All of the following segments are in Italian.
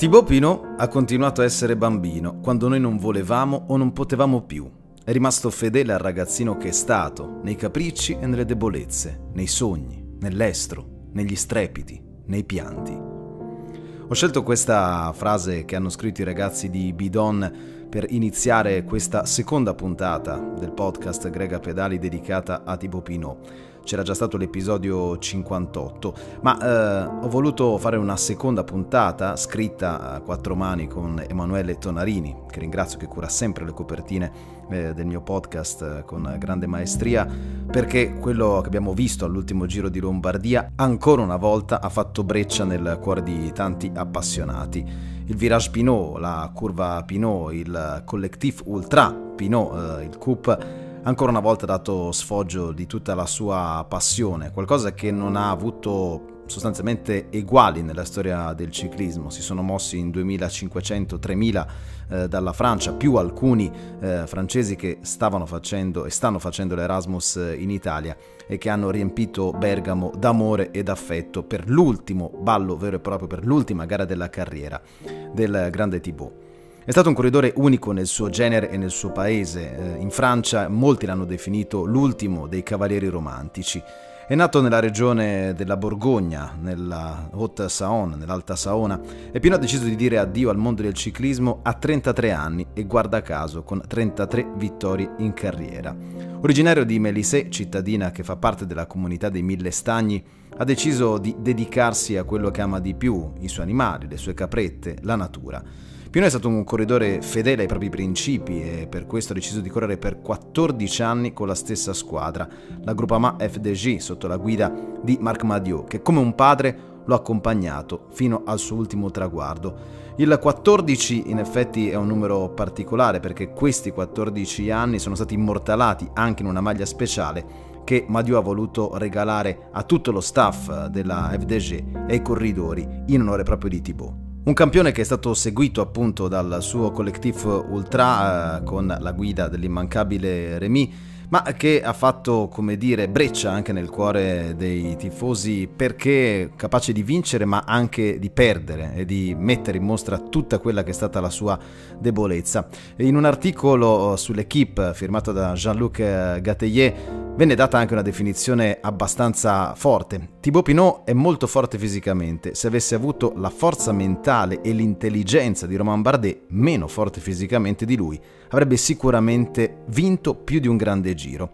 Thibaut Pinot ha continuato a essere bambino quando noi non volevamo o non potevamo più. È rimasto fedele al ragazzino che è stato, nei capricci e nelle debolezze, nei sogni, nell'estro, negli strepiti, nei pianti. Ho scelto questa frase che hanno scritto i ragazzi di Bidon per iniziare questa seconda puntata del podcast Grega Pedali dedicata a Thibaut Pinot c'era già stato l'episodio 58, ma eh, ho voluto fare una seconda puntata scritta a quattro mani con Emanuele Tonarini, che ringrazio che cura sempre le copertine eh, del mio podcast eh, con grande maestria, perché quello che abbiamo visto all'ultimo giro di Lombardia ancora una volta ha fatto breccia nel cuore di tanti appassionati. Il virage Pinot, la curva Pinot, il collectif Ultra Pinot, eh, il Coupe ancora una volta dato sfoggio di tutta la sua passione, qualcosa che non ha avuto sostanzialmente uguali nella storia del ciclismo. Si sono mossi in 2500-3000 eh, dalla Francia, più alcuni eh, francesi che stavano facendo e stanno facendo l'Erasmus in Italia e che hanno riempito Bergamo d'amore ed affetto per l'ultimo ballo vero e proprio, per l'ultima gara della carriera del grande Thibaut. È stato un corridore unico nel suo genere e nel suo paese. Eh, in Francia molti l'hanno definito l'ultimo dei cavalieri romantici. È nato nella regione della Borgogna, nella Haute-Saône, nell'Alta Saona, e Pino ha deciso di dire addio al mondo del ciclismo a 33 anni e guarda caso con 33 vittorie in carriera. Originario di Mélisée, cittadina che fa parte della comunità dei Mille Stagni, ha deciso di dedicarsi a quello che ama di più, i suoi animali, le sue caprette, la natura. Pino è stato un corridore fedele ai propri principi e per questo ha deciso di correre per 14 anni con la stessa squadra, la Groupama FDG, sotto la guida di Marc Madiot, che come un padre lo ha accompagnato fino al suo ultimo traguardo. Il 14 in effetti è un numero particolare perché questi 14 anni sono stati immortalati anche in una maglia speciale che Madiot ha voluto regalare a tutto lo staff della FDG e ai corridori in onore proprio di Thibaut. Un campione che è stato seguito appunto dal suo collectif Ultra eh, con la guida dell'immancabile Remy ma che ha fatto, come dire, breccia anche nel cuore dei tifosi perché capace di vincere ma anche di perdere e di mettere in mostra tutta quella che è stata la sua debolezza. In un articolo sull'equipe firmato da Jean-Luc Gatelier venne data anche una definizione abbastanza forte. Thibaut Pinot è molto forte fisicamente, se avesse avuto la forza mentale e l'intelligenza di Romain Bardet, meno forte fisicamente di lui, avrebbe sicuramente vinto più di un grande giro.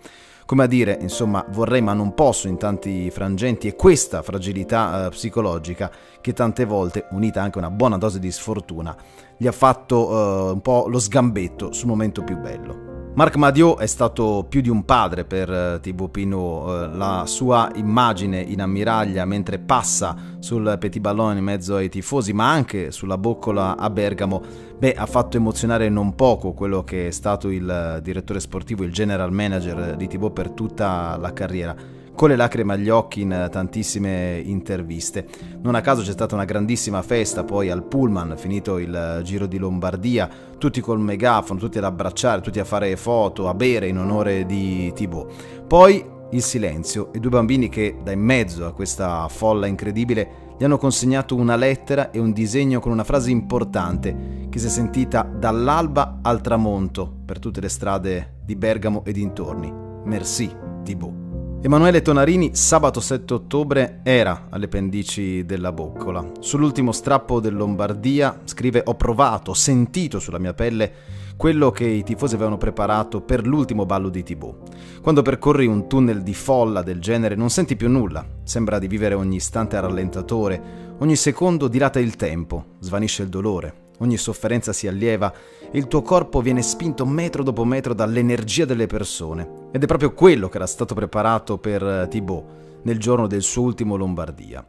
Come a dire, insomma, vorrei ma non posso in tanti frangenti e questa fragilità eh, psicologica che tante volte, unita anche a una buona dose di sfortuna, gli ha fatto eh, un po' lo sgambetto sul momento più bello. Marc Madiot è stato più di un padre per uh, Thibaut Pinot, uh, la sua immagine in ammiraglia mentre passa sul Petit Ballon in mezzo ai tifosi, ma anche sulla boccola a Bergamo, beh, ha fatto emozionare non poco quello che è stato il direttore sportivo, il general manager di Thibaut per tutta la carriera con le lacrime agli occhi in tantissime interviste. Non a caso c'è stata una grandissima festa poi al Pullman, finito il Giro di Lombardia, tutti col megafono, tutti ad abbracciare, tutti a fare foto, a bere in onore di Thibaut. Poi il silenzio e due bambini che da in mezzo a questa folla incredibile gli hanno consegnato una lettera e un disegno con una frase importante che si è sentita dall'alba al tramonto per tutte le strade di Bergamo e dintorni. Merci, Thibaut. Emanuele Tonarini sabato 7 ottobre era alle pendici della boccola. Sull'ultimo strappo del Lombardia scrive ho provato, ho sentito sulla mia pelle quello che i tifosi avevano preparato per l'ultimo ballo di Thibaut. Quando percorri un tunnel di folla del genere non senti più nulla, sembra di vivere ogni istante a rallentatore, ogni secondo dilata il tempo, svanisce il dolore, ogni sofferenza si allieva il tuo corpo viene spinto metro dopo metro dall'energia delle persone. Ed è proprio quello che era stato preparato per eh, Thibaut nel giorno del suo ultimo Lombardia.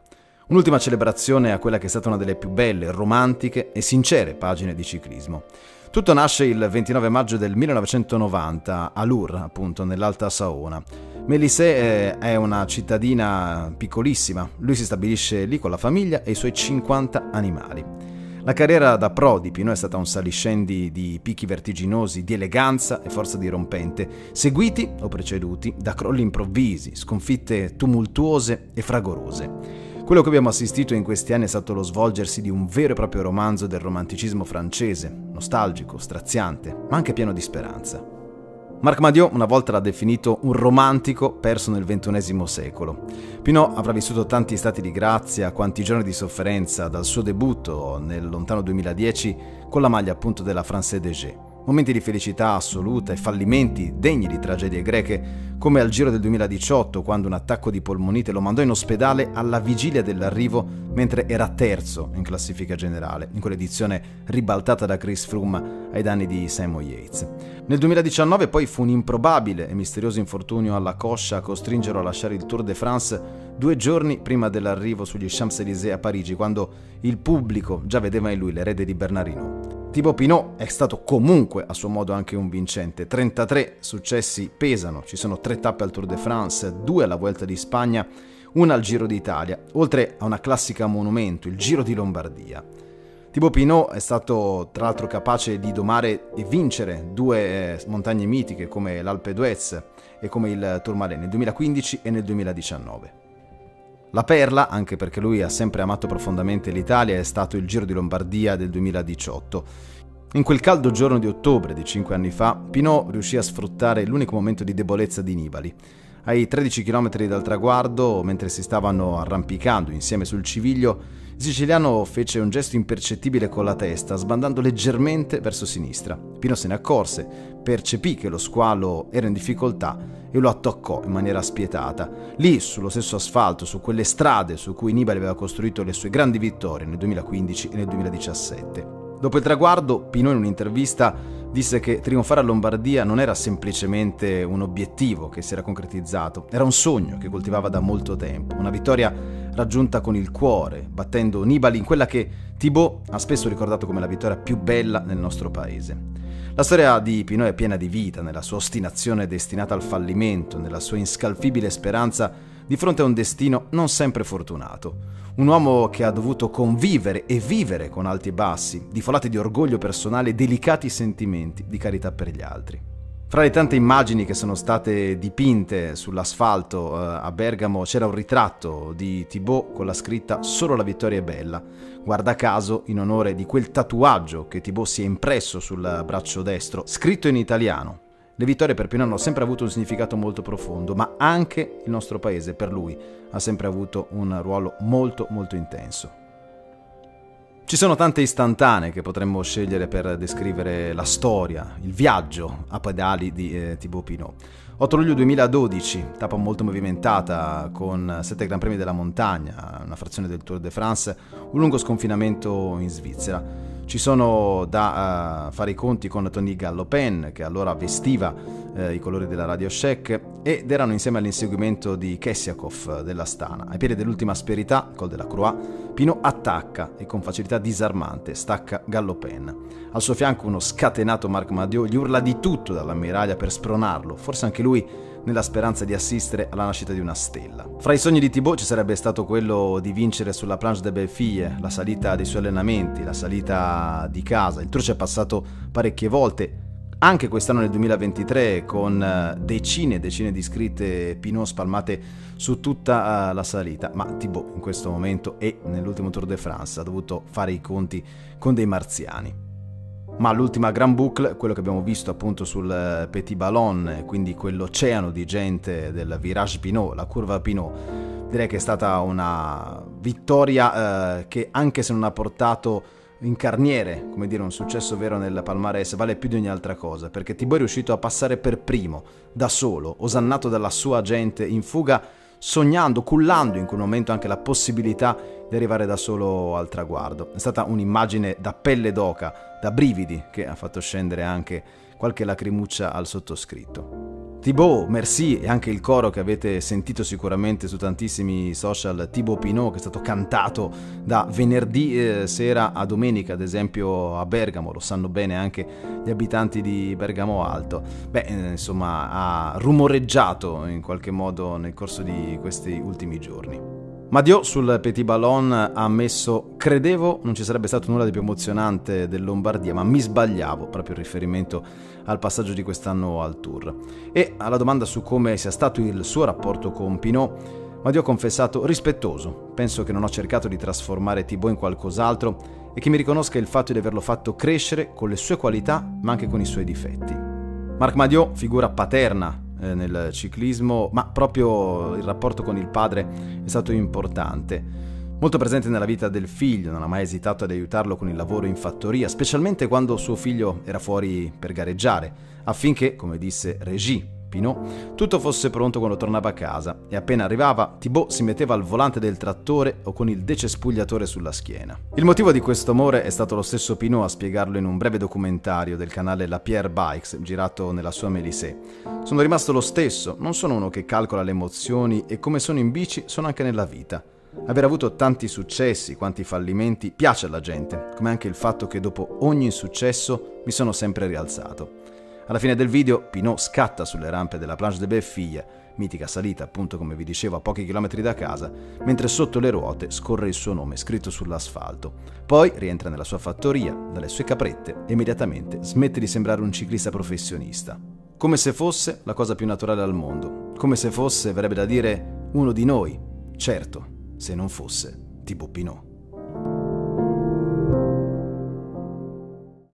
Un'ultima celebrazione a quella che è stata una delle più belle, romantiche e sincere pagine di ciclismo. Tutto nasce il 29 maggio del 1990 a Lourdes, appunto, nell'Alta Saona. Mélisée eh, è una cittadina piccolissima, lui si stabilisce lì con la famiglia e i suoi 50 animali. La carriera da pro di Pinot è stata un saliscendi di picchi vertiginosi, di eleganza e forza dirompente, seguiti o preceduti da crolli improvvisi, sconfitte tumultuose e fragorose. Quello che abbiamo assistito in questi anni è stato lo svolgersi di un vero e proprio romanzo del romanticismo francese, nostalgico, straziante, ma anche pieno di speranza. Marc Madiot una volta l'ha definito un romantico perso nel XXI secolo. Pinot avrà vissuto tanti stati di grazia, quanti giorni di sofferenza dal suo debutto nel lontano 2010 con la maglia appunto della Française DG momenti di felicità assoluta e fallimenti degni di tragedie greche, come al Giro del 2018, quando un attacco di polmonite lo mandò in ospedale alla vigilia dell'arrivo mentre era terzo in classifica generale, in quell'edizione ribaltata da Chris Froome ai danni di Simon Yates. Nel 2019 poi fu un improbabile e misterioso infortunio alla coscia a costringerlo a lasciare il Tour de France due giorni prima dell'arrivo sugli Champs-Élysées a Parigi, quando il pubblico già vedeva in lui l'erede di Bernardino. Thibaut Pinot è stato comunque a suo modo anche un vincente. 33 successi pesano, ci sono tre tappe al Tour de France, due alla Vuelta di Spagna, una al Giro d'Italia, oltre a una classica monumento, il Giro di Lombardia. Thibaut Pinot è stato tra l'altro capace di domare e vincere due eh, montagne mitiche come l'Alpe d'Huez e come il Tourmalet nel 2015 e nel 2019. La perla, anche perché lui ha sempre amato profondamente l'Italia, è stato il Giro di Lombardia del 2018. In quel caldo giorno di ottobre di cinque anni fa, Pinot riuscì a sfruttare l'unico momento di debolezza di Nibali. Ai 13 km dal traguardo, mentre si stavano arrampicando insieme sul civiglio, il siciliano fece un gesto impercettibile con la testa, sbandando leggermente verso sinistra. Pino se ne accorse, percepì che lo squalo era in difficoltà e lo attaccò in maniera spietata. Lì, sullo stesso asfalto, su quelle strade su cui Nibali aveva costruito le sue grandi vittorie nel 2015 e nel 2017. Dopo il traguardo, Pinot in un'intervista disse che trionfare a Lombardia non era semplicemente un obiettivo che si era concretizzato, era un sogno che coltivava da molto tempo, una vittoria raggiunta con il cuore, battendo Nibali in quella che Thibaut ha spesso ricordato come la vittoria più bella nel nostro paese. La storia di Pinot è piena di vita, nella sua ostinazione destinata al fallimento, nella sua inscalfibile speranza di fronte a un destino non sempre fortunato. Un uomo che ha dovuto convivere e vivere con alti e bassi, di folate di orgoglio personale e delicati sentimenti di carità per gli altri. Fra le tante immagini che sono state dipinte sull'asfalto eh, a Bergamo c'era un ritratto di Thibaut con la scritta Solo la vittoria è bella, guarda caso in onore di quel tatuaggio che Thibaut si è impresso sul braccio destro, scritto in italiano, le vittorie per Pinot hanno sempre avuto un significato molto profondo, ma anche il nostro paese per lui ha sempre avuto un ruolo molto molto intenso. Ci sono tante istantanee che potremmo scegliere per descrivere la storia, il viaggio a pedali di eh, Thibaut Pinot. 8 luglio 2012, tappa molto movimentata con 7 Gran Premi della montagna, una frazione del Tour de France, un lungo sconfinamento in Svizzera. Ci sono da uh, fare i conti con Tony Gallopen, che allora vestiva uh, i colori della Radio Shack, ed erano insieme all'inseguimento di Kessiakov della Stana. Ai piedi dell'ultima asperità, col della Croix, Pino attacca e con facilità disarmante stacca Gallopen. Al suo fianco uno scatenato Marc Madiot gli urla di tutto dall'ammiraglia per spronarlo, forse anche lui nella speranza di assistere alla nascita di una stella. Fra i sogni di Thibaut ci sarebbe stato quello di vincere sulla planche de Bellefille, la salita dei suoi allenamenti, la salita di casa. Il tour ci è passato parecchie volte, anche quest'anno nel 2023 con eh, decine e decine di scritte Pinot spalmate su tutta eh, la salita, ma Thibaut in questo momento e nell'ultimo Tour de France ha dovuto fare i conti con dei marziani. Ma l'ultima Grand Boucle, quello che abbiamo visto appunto sul eh, Petit Ballon, quindi quell'oceano di gente del Virage Pinot, la curva Pinot, direi che è stata una vittoria eh, che anche se non ha portato in carniere, come dire, un successo vero nel palmarès, vale più di ogni altra cosa, perché Thibaut è riuscito a passare per primo, da solo, osannato dalla sua gente in fuga, sognando, cullando in quel momento anche la possibilità di arrivare da solo al traguardo. È stata un'immagine da pelle d'oca, da brividi, che ha fatto scendere anche qualche lacrimuccia al sottoscritto. Thibaut, merci e anche il coro che avete sentito sicuramente su tantissimi social, Thibaut Pinot che è stato cantato da venerdì eh, sera a domenica, ad esempio a Bergamo, lo sanno bene anche gli abitanti di Bergamo Alto. Beh, eh, insomma, ha rumoreggiato in qualche modo nel corso di questi ultimi giorni. Madio sul Petit Ballon ha ammesso credevo non ci sarebbe stato nulla di più emozionante del Lombardia, ma mi sbagliavo proprio in riferimento al passaggio di quest'anno al Tour. E alla domanda su come sia stato il suo rapporto con Pinot, ma Dio ho confessato rispettoso. Penso che non ho cercato di trasformare Thibaut in qualcos'altro e che mi riconosca il fatto di averlo fatto crescere con le sue qualità, ma anche con i suoi difetti. Marc Madiot, figura paterna eh, nel ciclismo, ma proprio il rapporto con il padre è stato importante. Molto presente nella vita del figlio, non ha mai esitato ad aiutarlo con il lavoro in fattoria, specialmente quando suo figlio era fuori per gareggiare, affinché, come disse Régie, Pinot, tutto fosse pronto quando tornava a casa e appena arrivava Thibaut si metteva al volante del trattore o con il decespugliatore sulla schiena. Il motivo di questo amore è stato lo stesso Pinot a spiegarlo in un breve documentario del canale La Pierre Bikes girato nella sua Mélisée. Sono rimasto lo stesso, non sono uno che calcola le emozioni e come sono in bici sono anche nella vita. Aver avuto tanti successi, quanti fallimenti, piace alla gente, come anche il fatto che dopo ogni insuccesso mi sono sempre rialzato. Alla fine del video Pinot scatta sulle rampe della Planche de Bellefille, mitica salita appunto come vi dicevo a pochi chilometri da casa, mentre sotto le ruote scorre il suo nome scritto sull'asfalto. Poi rientra nella sua fattoria, dalle sue caprette e immediatamente smette di sembrare un ciclista professionista. Come se fosse la cosa più naturale al mondo, come se fosse, verrebbe da dire, uno di noi, certo, se non fosse tipo Pinot.